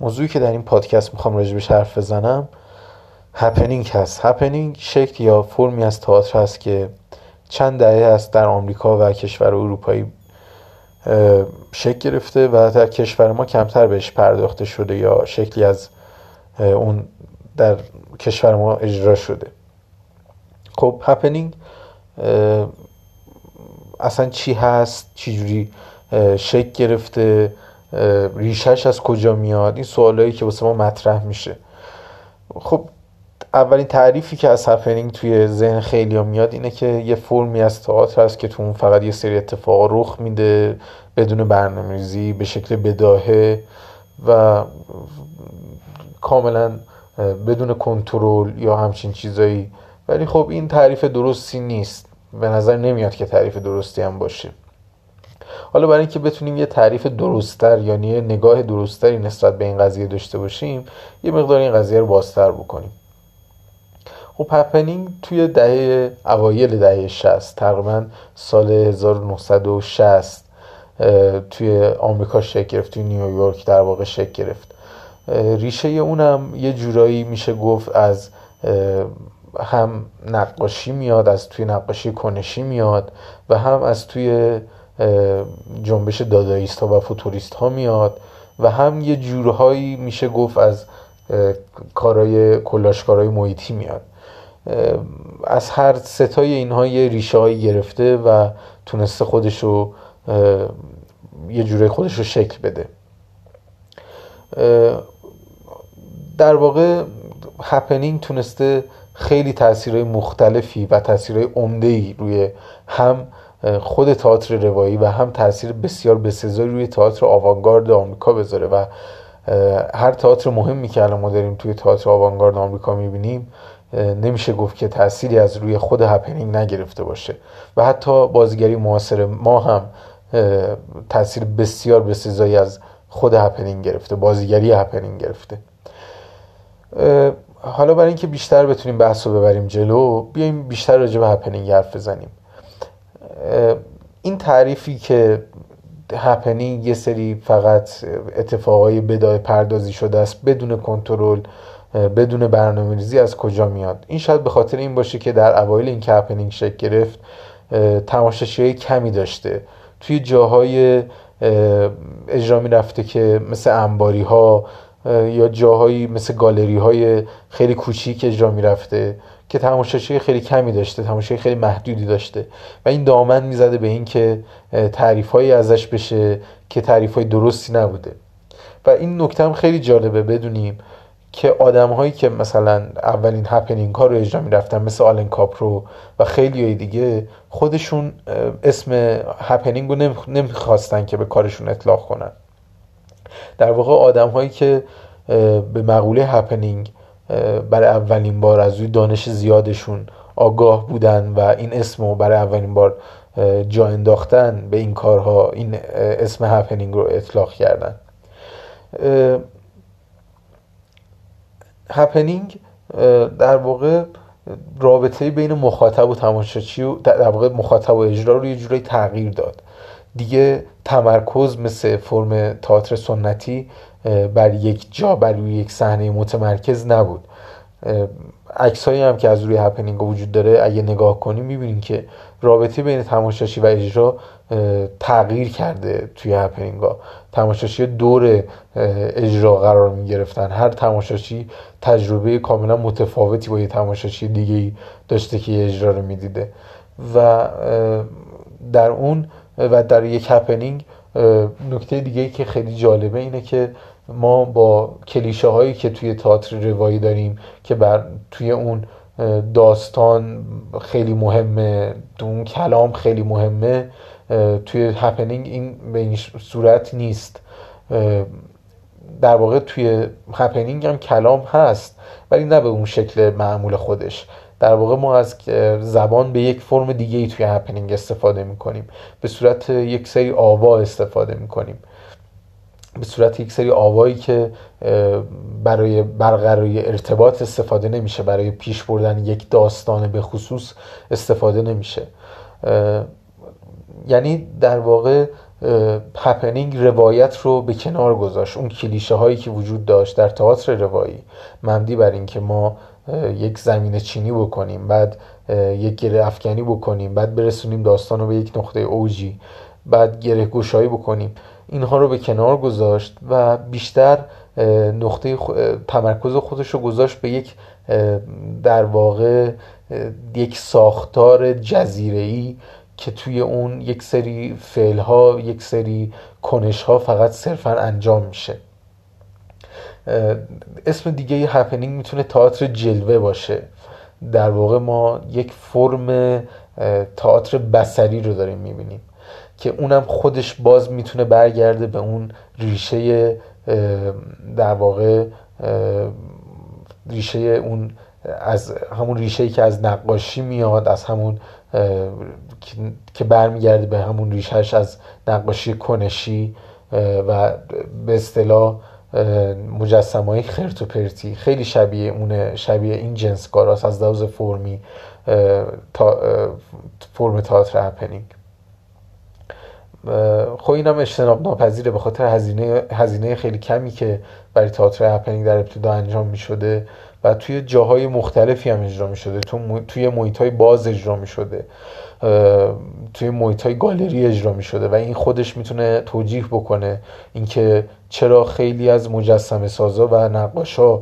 موضوعی که در این پادکست می‌خوام راجبش حرف بزنم هپنینگ هست. هپنینگ شکل یا فرمی از تئاتر هست که چند دهه است در آمریکا و کشور اروپایی شکل گرفته و در کشور ما کمتر بهش پرداخته شده یا شکلی از اون در کشور ما اجرا شده. خب هپنینگ اصلا چی هست؟ چجوری شکل گرفته؟ ریشش از کجا میاد؟ این سوالایی که واسه ما مطرح میشه. خب اولین تعریفی که از هپنینگ توی ذهن خیلی ها میاد اینه که یه فرمی از تئاتر هست که تو اون فقط یه سری اتفاق رخ میده بدون برنامه‌ریزی به شکل بداهه و کاملا بدون کنترل یا همچین چیزایی. ولی خب این تعریف درستی نیست. به نظر نمیاد که تعریف درستی هم باشه. حالا برای اینکه بتونیم یه تعریف درستتر یعنی یه نگاه درستتری نسبت به این قضیه داشته باشیم یه مقدار این قضیه رو بازتر بکنیم. خب هپنینگ توی دهه اوایل دهه 60 تقریبا سال 1960 توی آمریکا شکل گرفت توی نیویورک در واقع شکل گرفت. ریشه اونم یه جورایی میشه گفت از هم نقاشی میاد از توی نقاشی کنشی میاد و هم از توی جنبش داداییست ها و فوتوریست ها میاد و هم یه جورهایی میشه گفت از کارای کلاشکارای محیطی میاد. از هر ستای اینها یه ریشه گرفته و تونسته خودش رو یه جوره خودش رو شکل بده. در واقع هپنینگ تونسته خیلی تاثیرهای مختلفی و تاثیرهای عمده ای روی هم خود تئاتر روایی و هم تاثیر بسیار بسزایی روی تئاتر آوانگارد آمریکا بذاره و هر تئاتر مهمی که الان ما داریم توی تئاتر آوانگارد آمریکا می‌بینیم نمیشه گفت که تأثیری از روی خود هپنینگ نگرفته باشه و حتی بازیگری معاصر ما هم تاثیر بسیار بسزایی از خود هپنینگ گرفته بازیگری هپنینگ گرفته. حالا برای اینکه بیشتر بتونیم بحث رو ببریم جلو بیایم بیشتر راجع به هپنینگ حرف بزنیم. این تعریفی که هپنینگ یه سری فقط اتفاقای بداهه پردازی شده است بدون کنترل بدون برنامه ریزی از کجا میاد؟ این شاید به خاطر این باشه که در اوایل این که هپنینگ شکل گرفت تماشاچی کمی داشته. توی جاهای اجرا می رفته که مثل انباری ها یا جاهایی مثل گالری های خیلی کوچیک اجرا می رفته که تماشاچی خیلی کمی داشته تماشاچی خیلی محدودی داشته. و این دامن می‌زده به اینکه تعریف هایی ازش بشه که تعریف های درستی نبوده. و این نکته هم خیلی جالبه بدونیم که آدم هایی که مثلا اولین هپنینگ ها رو اجرا رفتن مثل آلن کاپرو و خیلی های دیگه خودشون اسم هپنینگ رو نمی‌خواستن که به کارشون اطلاق کنن. در واقع آدم هایی که به مقوله هپنینگ برای اولین بار از روی دانش زیادشون آگاه بودن و این اسم رو برای اولین بار جا انداختن به این کارها این اسم هپنینگ رو اطلاق کردن. هپنینگ در واقع رابطه بین مخاطب و تماشاچی و در واقع مخاطب و اجرا رو یه جورایی تغییر داد. دیگه تمرکز مثل فرم تئاتر سنتی بر یک جا بر روی یک صحنه متمرکز نبود. عکسایی هم که از روی هپنینگ وجود داره اگه نگاه کنیم می‌بینیم که رابطه بین تماشاچی و اجرا تغییر کرده توی هپنینگا. تماشاچی دور اجرا قرار می گرفتن هر تماشاچی تجربه کاملا متفاوتی با یه تماشاچی دیگه داشته که اجرا رو می‌دیده. و در اون و در یک هپنینگ نکته دیگه که خیلی جالبه اینه که ما با کلیشه هایی که توی تئاتر روایی داریم که بر توی اون داستان خیلی مهمه تو اون کلام خیلی مهمه توی هپنینگ این به این صورت نیست. در واقع توی هپنینگ هم کلام هست ولی نه به اون شکل معمول خودش. در واقع ما از زبان به یک فرم دیگه ای توی هپنینگ استفاده می‌کنیم. به صورت یک سری آوا استفاده می‌کنیم. به صورت یک سری آوایی که برای برقراری ارتباط استفاده نمیشه برای پیش بردن یک داستان به خصوص استفاده نمیشه. یعنی در واقع هپنینگ روایت رو به کنار گذاشت. اون کلیشه هایی که وجود داشت در تئاتر روایی. ممدی بر اینکه ما یک زمین چینی بکنیم بعد یک گره افکنی بکنیم بعد برسونیم داستان رو به یک نقطه اوجی بعد گره گوشایی بکنیم. اینها رو به کنار گذاشت و بیشتر نقطه تمرکز خودش رو گذاشت به یک در واقع یک ساختار جزیره که توی اون یک سری فعل ها یک سری کنش ها فقط صرفا انجام میشه. اسم دیگه هپنینگ می‌تونه تئاتر جلوه باشه. در واقع ما یک فرم تئاتر بسری رو داریم می‌بینیم که اونم خودش باز می‌تونه برگرده به اون ریشه در واقع ریشه اون از همون ریشه که از نقاشی میاد از همون که برمیگرده به همون ریشهش از نقاشی کنشی و به اصطلاح مجسمه های خرت و پرتی خیلی شبیه اونه شبیه این جنس کاراست از لحاظ فرمی تا فرم تئاتر هپنینگ. خب اینم اجتناب ناپذیره به خاطر هزینه هزینه خیلی کمی که برای تئاتر هپنینگ در ابتدا انجام می شده و توی جاهای مختلفی هم اجرا می شده تو توی محیط های باز اجرا می شده توی محیط های گالری اجرا می شده و این خودش می‌تونه توجیه بکنه اینکه چرا خیلی از مجسمه سازا و نقاشا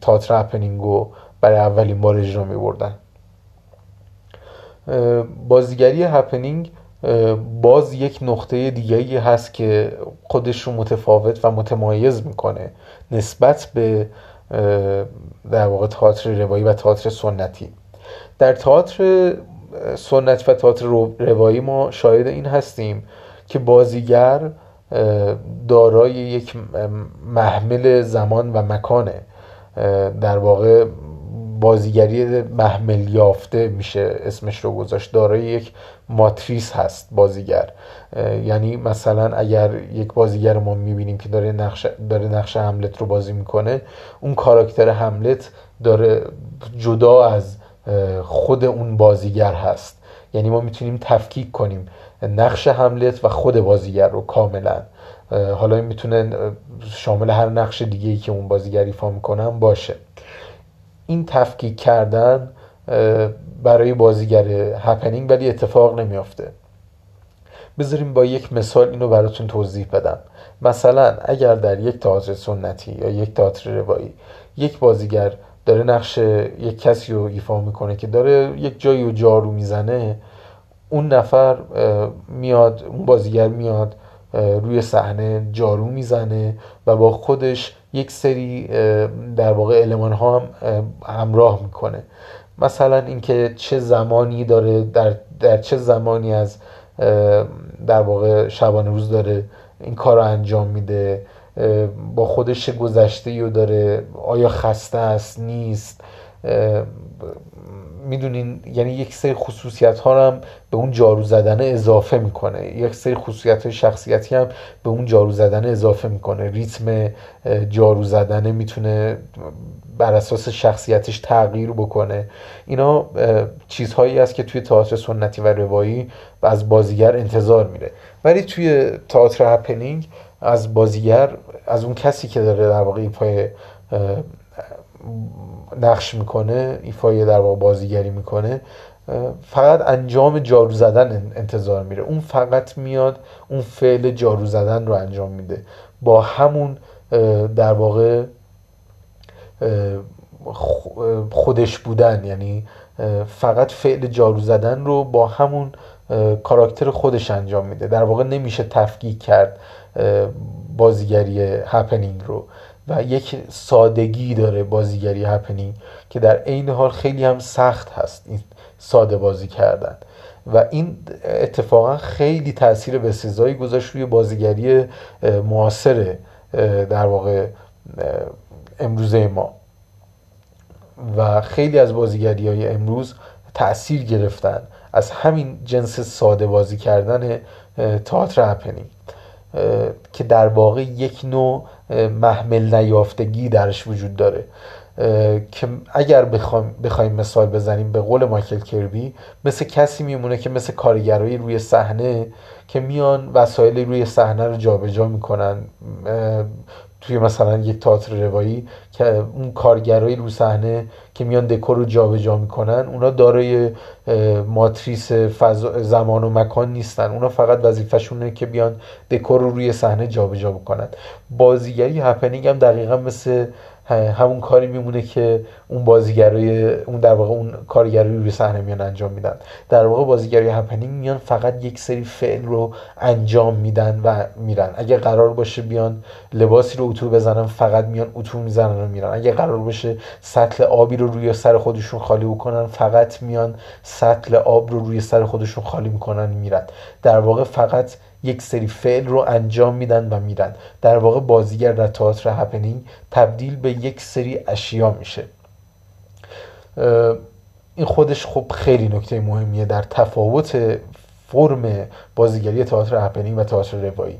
تئاتر هپنینگو برای اولین بار اجرا می بردن بازیگری هپنینگ باز یک نقطه دیگری هست که خودش رو متفاوت و متمایز می‌کنه نسبت به در واقع تئاتر روایی و تئاتر سنتی. در تئاتر سنتی و تئاتر روایی ما شاهد این هستیم که بازیگر دارای یک محمل زمان و مکانه. در واقع بازیگری محمل یافته میشه اسمش رو گذاشت. دارای یک ماتریس هست بازیگر. یعنی مثلا اگر یک بازیگر ما می‌بینیم که داره نقش داره نقش حملت رو بازی می‌کنه اون کاراکتر حملت داره جدا از خود اون بازیگر هست. یعنی ما می‌تونیم تفکیک کنیم نقش حملت و خود بازیگر رو کاملا. حالا می‌تونه شامل هر نقش دیگه ای که اون بازیگر ایفا می‌کنن باشه. این تفکیک کردن برای بازیگر هپنینگ ولی اتفاق نمیافته. بذاریم با یک مثال اینو براتون توضیح بدم. مثلا اگر در یک تئاتر سنتی یا یک تئاتر روایی یک بازیگر داره نقش یک کسی رو ایفا می‌کنه که داره یک جایی رو جارو می‌زنه اون نفر میاد اون بازیگر میاد روی صحنه جارو می‌زنه و با خودش یک سری در واقع علمان ها هم همراه می‌کنه. مثلا اینکه چه زمانی داره در, در چه زمانی از در واقع شبانه روز داره این کار رو انجام میده با خودش گذشته رو داره آیا خسته است نیست می‌دونین یعنی یک سری خصوصیت ها هم به اون جارو زدن اضافه می‌کنه. یک سری خصوصیت های شخصیتی هم به اون جارو زدن اضافه می‌کنه. ریتم جارو زدن می‌تونه بر اساس شخصیتش تغییر بکنه. اینا چیزهایی است که توی تئاتر سنتی و روایی از بازیگر انتظار میره. ولی توی تئاتر هپنینگ از بازیگر از اون کسی که داره در واقع ایفای نقش می‌کنه ایفای در واقع بازیگری می‌کنه فقط انجام جارو زدن انتظار میره. اون فقط میاد اون فعل جارو زدن رو انجام میده. با همون در واقع خودش بودن یعنی فقط فعل جارو زدن رو با همون کاراکتر خودش انجام میده. در واقع نمیشه تفکیک کرد بازیگری هپنینگ رو. و یک سادگی داره بازیگری هپنینگ که در عین حال خیلی هم سخت هست این ساده بازی کردن. و این اتفاقا خیلی تاثیر بسزایی گذاشت روی بازیگری معاصر در واقع امروزه ما. و خیلی از بازیگری های امروز تاثیر گرفتن از همین جنس ساده بازی کردن تئاتر هپنینگ. که در واقع یک نوع محمل نیافتگی درش وجود داره. که اگر بخوایم بخوایم مثال بزنیم به قول مایکل کربی مثل کسی میمونه که مثل کارگرایی روی صحنه که میان وسایل روی صحنه رو جابجا می‌کنن توی مثلا یک تئاتر روایی که اون کارگرایی رو صحنه که میان دکور رو جابجا می‌کنن اونا دارای ماتریس زمان و مکان نیستن. اونا فقط وظیفه‌شونه که بیان دکور رو روی صحنه جابجا بکنن. بازیگری هپنینگ هم دقیقا مثل همون کاری میمونه که اون بازیگرای اون در واقع اون کارگرای روی صحنه میان انجام میدن. در واقع بازیگرای هپنینگ میان فقط یک سری فعل رو انجام میدن و میرن. اگه قرار باشه بیان لباسی رو اتو بزنن فقط میان اتو می‌زنن و میرن. اگه قرار باشه سطل آبی رو روی سر خودشون خالی بکنن فقط میان سطل آب رو روی سر خودشون خالی می‌کنن میرن. در واقع فقط یک سری فعل رو انجام میدن و میرن. در واقع بازیگر در تئاتر هپنینگ تبدیل به یک سری اشیا میشه. این خودش خب خیلی نکته مهمیه در تفاوت فرم بازیگری تئاتر هپنینگ و تئاتر روایی.